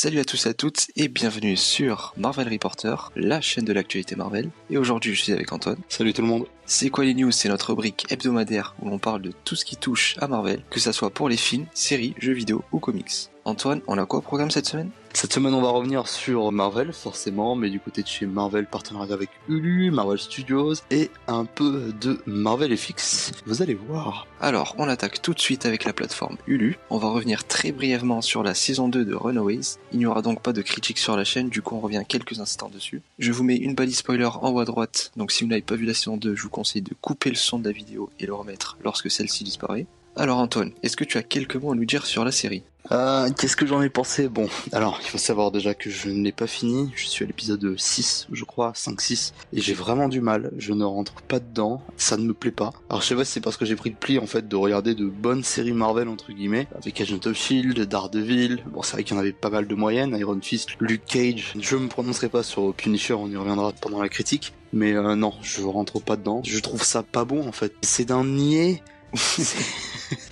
Salut à tous et à toutes et bienvenue sur Marvel Reporter, la chaîne de l'actualité Marvel. Et aujourd'hui je suis avec Antoine. Salut tout le monde. C'est quoi les news? C'est notre rubrique hebdomadaire où l'on parle de tout ce qui touche à Marvel, que ça soit pour les films, séries, jeux vidéo ou comics. Antoine, on a quoi au programme cette semaine? Cette semaine, on va revenir sur Marvel, forcément, mais du côté de chez Marvel, partenariat avec Hulu, Marvel Studios et un peu de Marvel FX. Vous allez voir. Alors, on attaque tout de suite avec la plateforme Hulu. On va revenir très brièvement sur la saison 2 de Runaways. Il n'y aura donc pas de critique sur la chaîne, du coup on revient quelques instants dessus. Je vous mets une balise spoiler en haut à droite, donc si vous n'avez pas vu la saison 2, je vous conseille de couper le son de la vidéo et le remettre lorsque celle-ci disparaît. Alors Antoine, est-ce que tu as quelques mots à nous dire sur la série? Euh, Qu'est-ce que j'en ai pensé? Bon, alors il faut savoir déjà que je ne l'ai pas fini, je suis à l'épisode 6 je crois, 5-6, et j'ai vraiment du mal, je ne rentre pas dedans, ça ne me plaît pas. Alors je sais pas si c'est parce que j'ai pris le pli en fait de regarder de bonnes séries Marvel entre guillemets, avec Agent of Shield, Daredevil, bon c'est vrai qu'il y en avait pas mal de moyennes, Iron Fist, Luke Cage, je me prononcerai pas sur Punisher, on y reviendra pendant la critique, mais euh, non, je rentre pas dedans, je trouve ça pas bon en fait. C'est d'un niais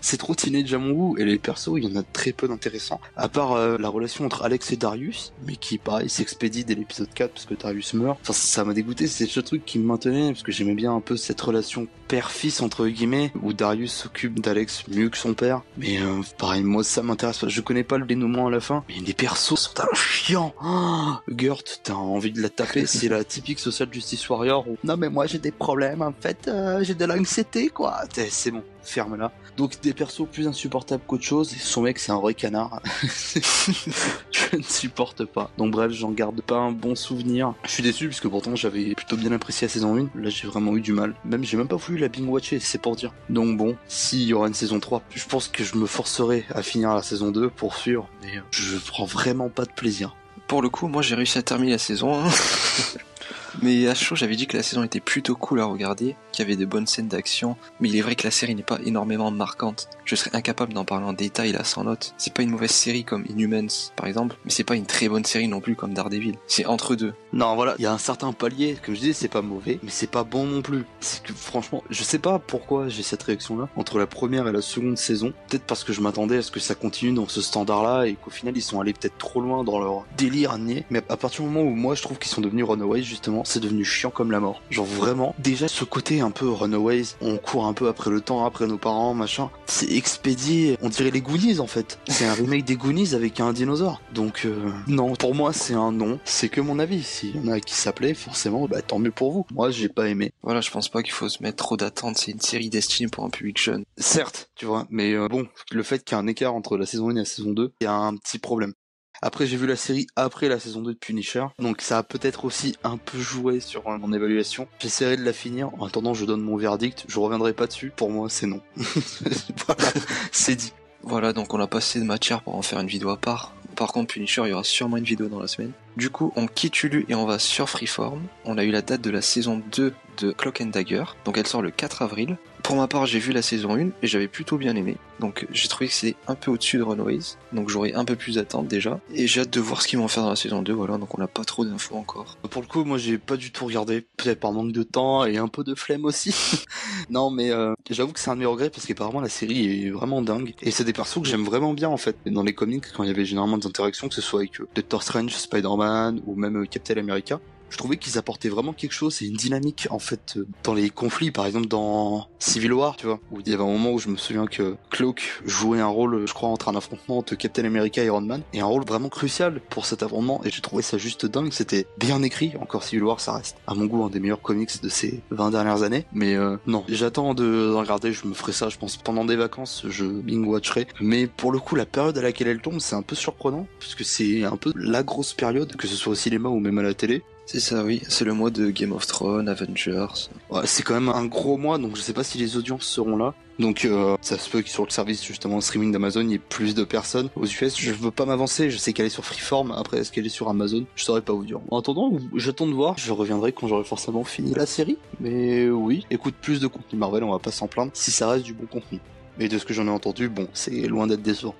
c'est trop teenage à mon goût et les persos il y en a très peu d'intéressants. À part euh, la relation entre Alex et Darius mais qui pareil s'expédie dès l'épisode 4 parce que Darius meurt. Enfin ça m'a dégoûté c'est ce truc qui me maintenait parce que j'aimais bien un peu cette relation père-fils entre guillemets où Darius s'occupe d'Alex mieux que son père. Mais euh, pareil moi ça m'intéresse pas. Je connais pas le dénouement à la fin mais les persos sont un chiant. Oh, Gert t'as envie de la taper c'est la typique social justice warrior où non mais moi j'ai des problèmes en fait euh, j'ai de l'anxiété quoi. C'est bon ferme là donc des persos plus insupportables qu'autre chose. Son mec, c'est un vrai canard. je ne supporte pas. Donc bref, j'en garde pas un bon souvenir. Je suis déçu puisque pourtant j'avais plutôt bien apprécié la saison 1. Là, j'ai vraiment eu du mal. Même j'ai même pas voulu la bing watcher, c'est pour dire. Donc bon, s'il y aura une saison 3, je pense que je me forcerai à finir la saison 2 pour sûr. Mais je prends vraiment pas de plaisir. Pour le coup, moi j'ai réussi à terminer la saison 1. Mais à chaud, j'avais dit que la saison était plutôt cool à regarder, qu'il y avait de bonnes scènes d'action, mais il est vrai que la série n'est pas énormément marquante. Je serais incapable d'en parler en détail là sans note. C'est pas une mauvaise série comme Inhumans par exemple, mais c'est pas une très bonne série non plus comme Daredevil. C'est entre deux. Non, voilà, il y a un certain palier, comme je disais, c'est pas mauvais, mais c'est pas bon non plus. C'est que franchement, je sais pas pourquoi j'ai cette réaction là entre la première et la seconde saison. Peut-être parce que je m'attendais à ce que ça continue dans ce standard là et qu'au final ils sont allés peut-être trop loin dans leur délire nier. Mais à partir du moment où moi je trouve qu'ils sont devenus Runaways justement, c'est devenu chiant comme la mort. Genre vraiment, déjà ce côté un peu Runaways, on court un peu après le temps, après nos parents, machin. C'est expédié, on dirait les Goonies en fait. C'est un remake des Goonies avec un dinosaure. Donc euh, non, pour moi c'est un non. C'est que mon avis. S'il y en a qui s'appelait, forcément, bah tant mieux pour vous. Moi j'ai pas aimé. Voilà, je pense pas qu'il faut se mettre trop d'attentes. C'est une série destinée pour un public jeune. Certes, tu vois, mais euh, bon, le fait qu'il y a un écart entre la saison 1 et la saison 2, il y a un petit problème. Après, j'ai vu la série après la saison 2 de Punisher, donc ça a peut-être aussi un peu joué sur mon évaluation. J'essaierai de la finir. En attendant, je donne mon verdict. Je reviendrai pas dessus. Pour moi, c'est non. c'est dit. Voilà, donc on a pas assez de matière pour en faire une vidéo à part. Par contre, Punisher, il y aura sûrement une vidéo dans la semaine. Du coup, on quitte Hulu et on va sur Freeform. On a eu la date de la saison 2 de Clock and Dagger, donc elle sort le 4 avril. Pour ma part, j'ai vu la saison 1 et j'avais plutôt bien aimé. Donc j'ai trouvé que c'était un peu au-dessus de Runaways. Donc j'aurais un peu plus d'attente déjà. Et j'ai hâte de voir ce qu'ils vont faire dans la saison 2. Voilà, donc on n'a pas trop d'infos encore. Pour le coup, moi j'ai pas du tout regardé. Peut-être par manque de temps et un peu de flemme aussi. non, mais euh, j'avoue que c'est un de mes regrets parce qu'apparemment la série est vraiment dingue. Et c'est des persos que j'aime vraiment bien en fait. Dans les comics, quand il y avait généralement des interactions, que ce soit avec euh, Doctor Strange, Spider-Man ou même euh, Captain America, je trouvais qu'ils apportaient vraiment quelque chose et une dynamique en fait euh, dans les conflits par exemple dans Civil War tu vois où il y avait un moment où je me souviens que Cloak jouait un rôle je crois entre un affrontement entre Captain America et Iron Man et un rôle vraiment crucial pour cet affrontement et j'ai trouvé ça juste dingue. C'était bien écrit. Encore Civil War ça reste à mon goût un des meilleurs comics de ces 20 dernières années. Mais euh, non. J'attends de, regarder je me ferai ça je pense pendant des vacances je bing watcherai mais pour le coup la période à laquelle elle tombe c'est un peu surprenant puisque c'est un peu la grosse période que ce soit au cinéma ou même à la télé c'est ça, oui. C'est le mois de Game of Thrones, Avengers. C'est quand même un gros mois, donc je sais pas si les audiences seront là. Donc euh, ça se peut que sur le service justement streaming d'Amazon, il y ait plus de personnes. Aux US, je veux pas m'avancer, je sais qu'elle est sur Freeform, après est-ce qu'elle est sur Amazon? Je saurais pas vous dire. En attendant, j'attends de voir, je reviendrai quand j'aurai forcément fini la série. Mais oui, écoute, plus de contenu Marvel, on va pas s'en plaindre, si ça reste du bon contenu. Mais de ce que j'en ai entendu, bon, c'est loin d'être décevant.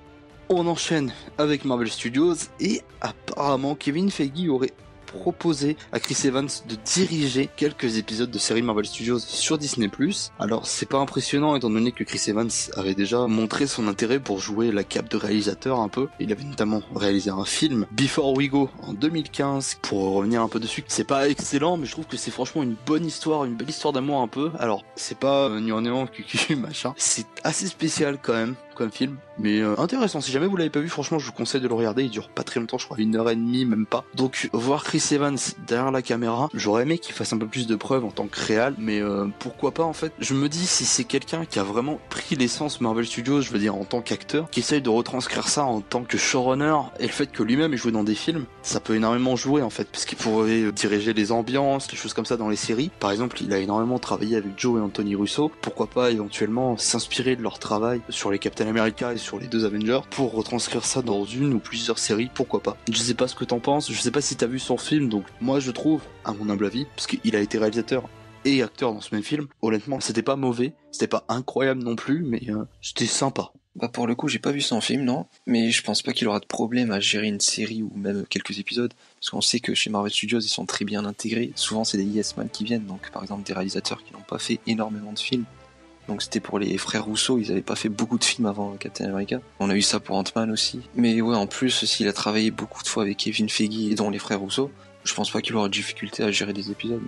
On enchaîne avec Marvel Studios et apparemment Kevin Feige aurait proposé à Chris Evans de diriger quelques épisodes de série Marvel Studios sur Disney+. Alors c'est pas impressionnant étant donné que Chris Evans avait déjà montré son intérêt pour jouer la cape de réalisateur un peu. Il avait notamment réalisé un film Before We Go en 2015 pour revenir un peu dessus. C'est pas excellent mais je trouve que c'est franchement une bonne histoire, une belle histoire d'amour un peu. Alors c'est pas euh, néant cucu machin. C'est assez spécial quand même comme film, mais euh, intéressant. Si jamais vous l'avez pas vu, franchement, je vous conseille de le regarder. Il dure pas très longtemps, je crois une heure et demie, même pas. Donc voir Chris Evans derrière la caméra, j'aurais aimé qu'il fasse un peu plus de preuves en tant que réal, mais euh, pourquoi pas en fait? Je me dis si c'est quelqu'un qui a vraiment pris l'essence Marvel Studios, je veux dire en tant qu'acteur, qui essaye de retranscrire ça en tant que showrunner, et le fait que lui-même ait joué dans des films, ça peut énormément jouer en fait, parce qu'il pourrait euh, diriger les ambiances, des choses comme ça dans les séries. Par exemple, il a énormément travaillé avec Joe et Anthony Russo. Pourquoi pas éventuellement s'inspirer de leur travail sur les Captain America et sur les deux Avengers pour retranscrire ça dans une ou plusieurs séries, pourquoi pas. Je sais pas ce que t'en penses, je sais pas si t'as vu son film, donc moi je trouve, à mon humble avis, parce qu'il a été réalisateur et acteur dans ce même film, honnêtement c'était pas mauvais, c'était pas incroyable non plus, mais euh, c'était sympa. Bah pour le coup, j'ai pas vu son film, non, mais je pense pas qu'il aura de problème à gérer une série ou même quelques épisodes, parce qu'on sait que chez Marvel Studios, ils sont très bien intégrés. Souvent, c'est des yes man qui viennent, donc par exemple des réalisateurs qui n'ont pas fait énormément de films, donc c'était pour les frères Rousseau, ils avaient pas fait beaucoup de films avant Captain America. On a eu ça pour Ant-Man aussi. Mais ouais, en plus, s'il a travaillé beaucoup de fois avec Kevin Feige et dont les frères Rousseau, je pense pas qu'il aura de difficulté à gérer des épisodes.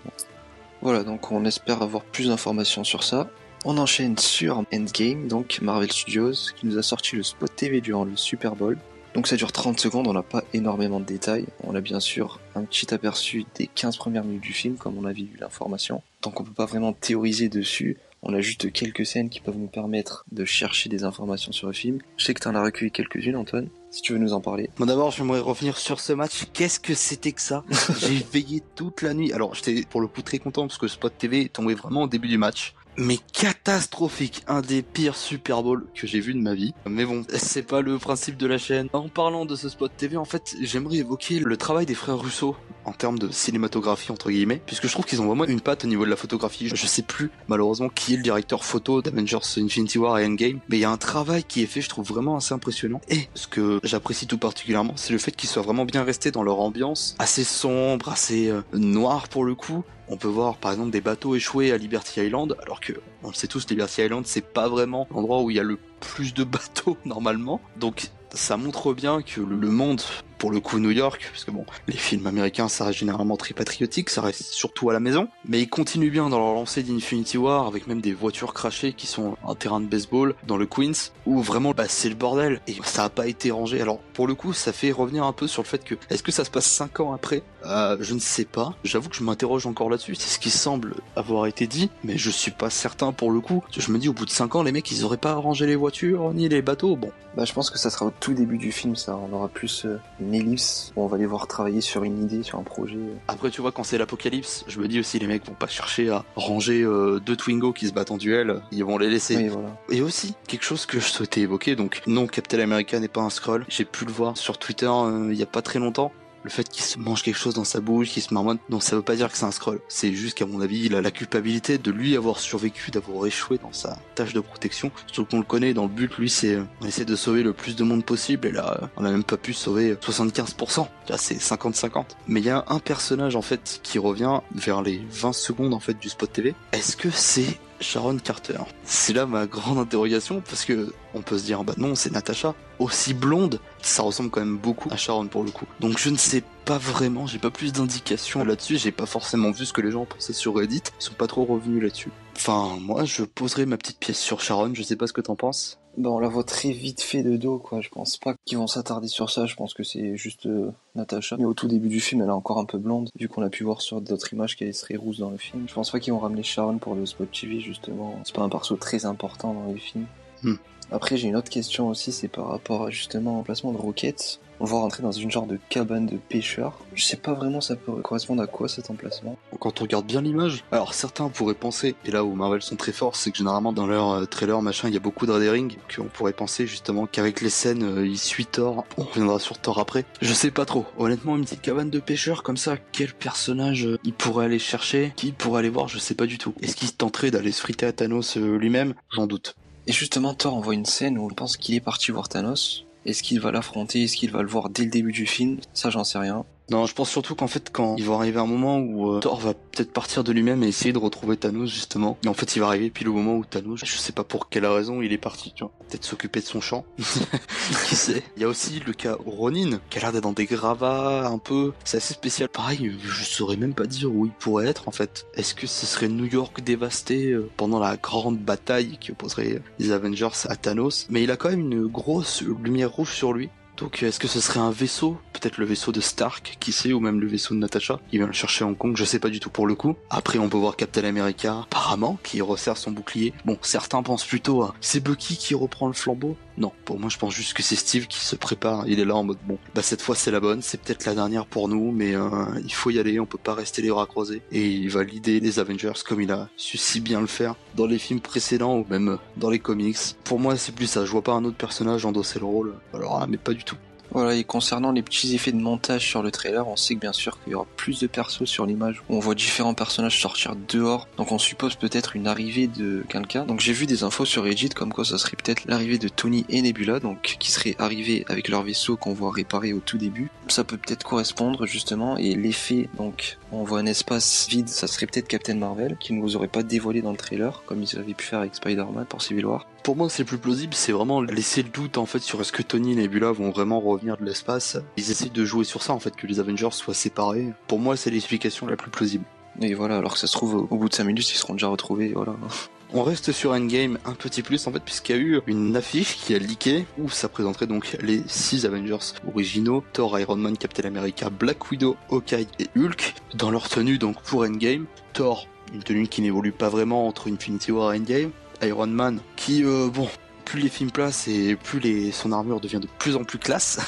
Voilà, donc on espère avoir plus d'informations sur ça. On enchaîne sur Endgame, donc Marvel Studios, qui nous a sorti le spot TV durant le Super Bowl. Donc ça dure 30 secondes, on n'a pas énormément de détails. On a bien sûr un petit aperçu des 15 premières minutes du film, comme on a vu l'information. Donc on peut pas vraiment théoriser dessus. On a juste quelques scènes qui peuvent nous permettre de chercher des informations sur le film. Je sais que tu en as recueilli quelques-unes, Antoine, si tu veux nous en parler. Bon, d'abord, j'aimerais revenir sur ce match. Qu'est-ce que c'était que ça J'ai veillé toute la nuit. Alors, j'étais pour le coup très content parce que Spot TV est tombé vraiment au début du match mais catastrophique, un des pires Super Bowl que j'ai vu de ma vie. Mais bon, c'est pas le principe de la chaîne. En parlant de ce spot TV, en fait, j'aimerais évoquer le travail des frères Russo en termes de cinématographie entre guillemets, puisque je trouve qu'ils ont vraiment une patte au niveau de la photographie. Je sais plus malheureusement qui est le directeur photo d'Avengers Infinity War et Endgame, mais il y a un travail qui est fait, je trouve vraiment assez impressionnant. Et ce que j'apprécie tout particulièrement, c'est le fait qu'ils soient vraiment bien restés dans leur ambiance, assez sombre, assez euh, noir pour le coup, on peut voir par exemple des bateaux échoués à Liberty Island, alors que on le sait tous, Liberty Island c'est pas vraiment l'endroit où il y a le plus de bateaux normalement. Donc ça montre bien que le monde pour le coup New York, parce que bon, les films américains ça reste généralement très patriotique, ça reste surtout à la maison, mais ils continuent bien dans leur lancée d'Infinity War avec même des voitures crachées qui sont un terrain de baseball dans le Queens, où vraiment bah, c'est le bordel. Et ça a pas été rangé. Alors pour le coup ça fait revenir un peu sur le fait que est-ce que ça se passe 5 ans après? Euh, Je ne sais pas, j'avoue que je m'interroge encore là-dessus, c'est ce qui semble avoir été dit, mais je suis pas certain pour le coup. Je me dis au bout de 5 ans les mecs ils auraient pas rangé les voitures ni les bateaux, bon. Bah je pense que ça sera au tout début du film ça, on aura plus euh, ellipse où on va les voir travailler sur une idée, sur un projet. Après, tu vois, quand c'est l'apocalypse, je me dis aussi, les mecs vont pas chercher à ranger euh, deux Twingo qui se battent en duel, ils vont les laisser. Et aussi, quelque chose que je souhaitais évoquer, donc non, Captain America n'est pas un scroll. J'ai pu le voir sur Twitter euh, il y a pas très longtemps le fait qu'il se mange quelque chose dans sa bouche, qu'il se marmonne, non, ça veut pas dire que c'est un scroll. C'est juste qu'à mon avis, il a la culpabilité de lui avoir survécu, d'avoir échoué dans sa tâche de protection. Surtout qu'on le connaît, dans le but, lui, c'est on essaie de sauver le plus de monde possible, et là, on a même pas pu sauver 75%. Là, c'est 50-50. Mais il y a un personnage, en fait, qui revient vers les 20 secondes, en fait, du spot TV. Est-ce que c'est Sharon Carter? C'est là ma grande interrogation parce que on peut se dire bah non c'est Natasha. Aussi blonde, ça ressemble quand même beaucoup à Sharon pour le coup. Donc je ne sais pas vraiment, j'ai pas plus d'indications là-dessus, j'ai pas forcément vu ce que les gens pensaient sur Reddit, ils sont pas trop revenus là-dessus. Enfin moi je poserai ma petite pièce sur Sharon, je sais pas ce que t'en penses. Bah, on la voit très vite fait de dos, quoi. Je pense pas qu'ils vont s'attarder sur ça. Je pense que c'est juste euh, Natasha. Mais au tout début du film, elle est encore un peu blonde, vu qu'on a pu voir sur d'autres images qu'elle serait rousse dans le film. Je pense pas qu'ils vont ramener Sharon pour le spot TV, justement. C'est pas un perso très important dans les films. Hmm. Après, j'ai une autre question aussi, c'est par rapport à justement au placement de Rocket on va rentrer dans une genre de cabane de pêcheurs. Je sais pas vraiment ça peut correspondre à quoi cet emplacement. Quand on regarde bien l'image, alors certains pourraient penser, et là où Marvel sont très forts, c'est que généralement dans leur euh, trailer machin, il y a beaucoup de rendering, qu'on pourrait penser justement qu'avec les scènes, euh, il suit Thor. On reviendra sur Thor après. Je sais pas trop. Honnêtement, une petite cabane de pêcheurs comme ça, quel personnage euh, il pourrait aller chercher, qui pourrait aller voir, je sais pas du tout. Est-ce qu'il tenterait d'aller se friter à Thanos lui-même? J'en doute. Et justement, Thor envoie une scène où on pense qu'il est parti voir Thanos, est-ce qu'il va l'affronter? Est-ce qu'il va le voir dès le début du film? Ça, j'en sais rien. Non, je pense surtout qu'en fait, quand il va arriver un moment où euh, Thor va peut-être partir de lui-même et essayer de retrouver Thanos, justement. Et en fait, il va arriver puis le moment où Thanos, je sais pas pour quelle raison, il est parti, tu vois. Peut-être s'occuper de son champ. Qui sait Il y a aussi le cas Ronin, qui a l'air d'être dans des gravats un peu. C'est assez spécial. Pareil, je saurais même pas dire où il pourrait être, en fait. Est-ce que ce serait New York dévasté euh, pendant la grande bataille qui opposerait les Avengers à Thanos? Mais il a quand même une grosse lumière rouge sur lui. Donc est-ce que ce serait un vaisseau Peut-être le vaisseau de Stark, qui sait, ou même le vaisseau de Natasha, qui vient le chercher à Hong Kong, je sais pas du tout pour le coup. Après on peut voir Captain America, apparemment, qui resserre son bouclier. Bon, certains pensent plutôt à c'est Bucky qui reprend le flambeau. Non, pour moi je pense juste que c'est Steve qui se prépare, il est là en mode bon, bah cette fois c'est la bonne, c'est peut-être la dernière pour nous, mais euh, il faut y aller, on peut pas rester les bras croisés. Et il va l'idée les Avengers comme il a su si bien le faire dans les films précédents ou même dans les comics. Pour moi c'est plus ça, je vois pas un autre personnage endosser le rôle. Alors mais pas du tout. Voilà, et concernant les petits effets de montage sur le trailer, on sait que bien sûr qu'il y aura plus de persos sur l'image. On voit différents personnages sortir dehors, donc on suppose peut-être une arrivée de quelqu'un. Donc j'ai vu des infos sur Reddit comme quoi ça serait peut-être l'arrivée de Tony et Nebula, donc qui seraient arrivés avec leur vaisseau qu'on voit réparer au tout début. Ça peut peut-être correspondre justement, et l'effet, donc on voit un espace vide, ça serait peut-être Captain Marvel, qui ne vous aurait pas dévoilé dans le trailer, comme ils avaient pu faire avec Spider-Man pour Civil War. Pour moi, c'est plus plausible, c'est vraiment laisser le doute en fait sur est-ce que Tony et Nebula vont vraiment revenir de l'espace. Ils essaient de jouer sur ça en fait, que les Avengers soient séparés. Pour moi, c'est l'explication la plus plausible. Et voilà, alors que ça se trouve, au bout de 5 minutes, ils seront déjà retrouvés, voilà. On reste sur Endgame un petit plus en fait puisqu'il y a eu une affiche qui a leaké où ça présenterait donc les 6 Avengers originaux, Thor, Iron Man, Captain America, Black Widow, Hawkeye et Hulk dans leur tenue donc pour Endgame. Thor, une tenue qui n'évolue pas vraiment entre Infinity War et Endgame. Iron Man qui euh, bon plus les films placent et plus les, son armure devient de plus en plus classe.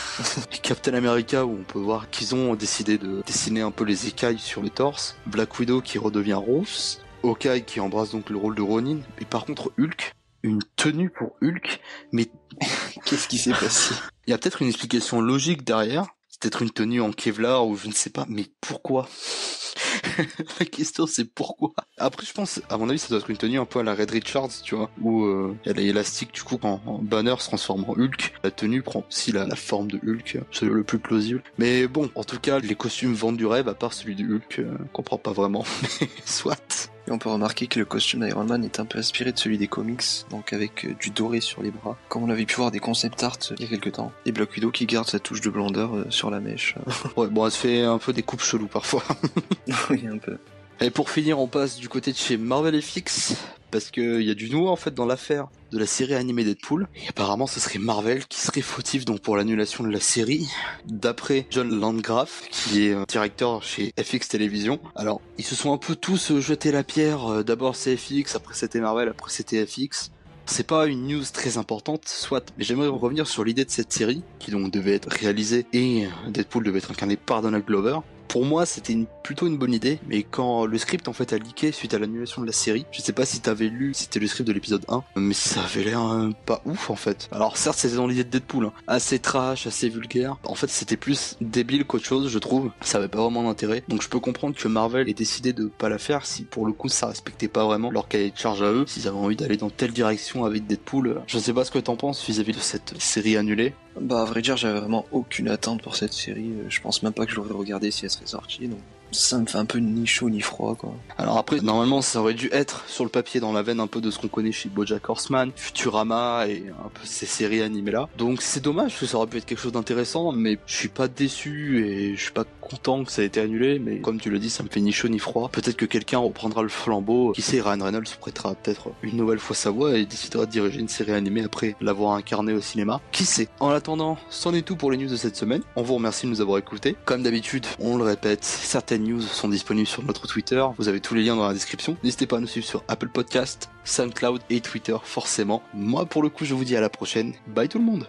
Captain America où on peut voir qu'ils ont décidé de dessiner un peu les écailles sur le torse. Black Widow qui redevient rousse. Hawkeye qui embrasse donc le rôle de Ronin. Et par contre Hulk, une tenue pour Hulk, mais qu'est-ce qui s'est passé? Il y a peut-être une explication logique derrière. C'est peut-être une tenue en Kevlar ou je ne sais pas, mais pourquoi? la question c'est pourquoi? Après je pense, à mon avis ça doit être une tenue un peu à la Red Richards, tu vois, où euh, il y a l'élastique du coup quand Banner se transforme en Hulk, la tenue prend aussi la, forme de Hulk, c'est le plus plausible. Mais bon, en tout cas les costumes vendent du rêve à part celui de Hulk, euh, pas vraiment, mais soit. Et on peut remarquer que le costume d'Iron Man est un peu inspiré de celui des comics, donc avec euh, du doré sur les bras, comme on avait pu voir des concept art il y a quelques temps. Et Black Widow qui garde sa touche de blondeur sur la mèche. ouais, bon, elle se fait un peu des coupes cheloues parfois. oui, un peu. Et pour finir, on passe du côté de chez Marvel FX, parce qu'il y a du nouveau en fait dans l'affaire de la série animée Deadpool. Et apparemment, ce serait Marvel qui serait fautif donc pour l'annulation de la série, d'après John Landgraf, qui est directeur chez FX Télévision. Alors, ils se sont un peu tous jeté la pierre. Euh, d'abord c'est FX, après c'était Marvel, après c'était FX. C'est pas une news très importante, soit, mais j'aimerais revenir sur l'idée de cette série, qui donc devait être réalisée et Deadpool devait être incarné par Donald Glover pour moi, c'était plutôt une bonne idée, mais quand le script en fait a leaké suite à l'annulation de la série, je sais pas si t'avais lu, c'était le script de l'épisode 1, mais ça avait l'air euh, pas ouf en fait. Alors certes, c'était dans l'idée de Deadpool, hein. assez trash, assez vulgaire. En fait, c'était plus débile qu'autre chose, je trouve. Ça avait pas vraiment d'intérêt. Donc je peux comprendre que Marvel ait décidé de pas la faire si pour le coup ça respectait pas vraiment leur cahier de charge à eux, s'ils avaient envie d'aller dans telle direction avec Deadpool. Je sais pas ce que t'en penses vis-à-vis -vis de cette série annulée. Bah à vrai dire j'avais vraiment aucune attente pour cette série, je pense même pas que je l'aurais regardé si elle serait sortie, donc ça me fait un peu ni chaud ni froid quoi. Alors après normalement ça aurait dû être sur le papier dans la veine un peu de ce qu'on connaît chez BoJack Horseman, Futurama et un peu ces séries animées là. Donc c'est dommage que ça aurait pu être quelque chose d'intéressant mais je suis pas déçu et je suis pas content que ça ait été annulé mais comme tu le dis ça me fait ni chaud ni froid. Peut-être que quelqu'un reprendra le flambeau. Qui sait Ryan Reynolds prêtera peut-être une nouvelle fois sa voix et décidera de diriger une série animée après l'avoir incarné au cinéma. Qui sait En attendant, c'en est tout pour les news de cette semaine. On vous remercie de nous avoir écoutés. Comme d'habitude, on le répète, certaines news sont disponibles sur notre Twitter. Vous avez tous les liens dans la description. N'hésitez pas à nous suivre sur Apple Podcast, SoundCloud et Twitter forcément. Moi pour le coup je vous dis à la prochaine. Bye tout le monde.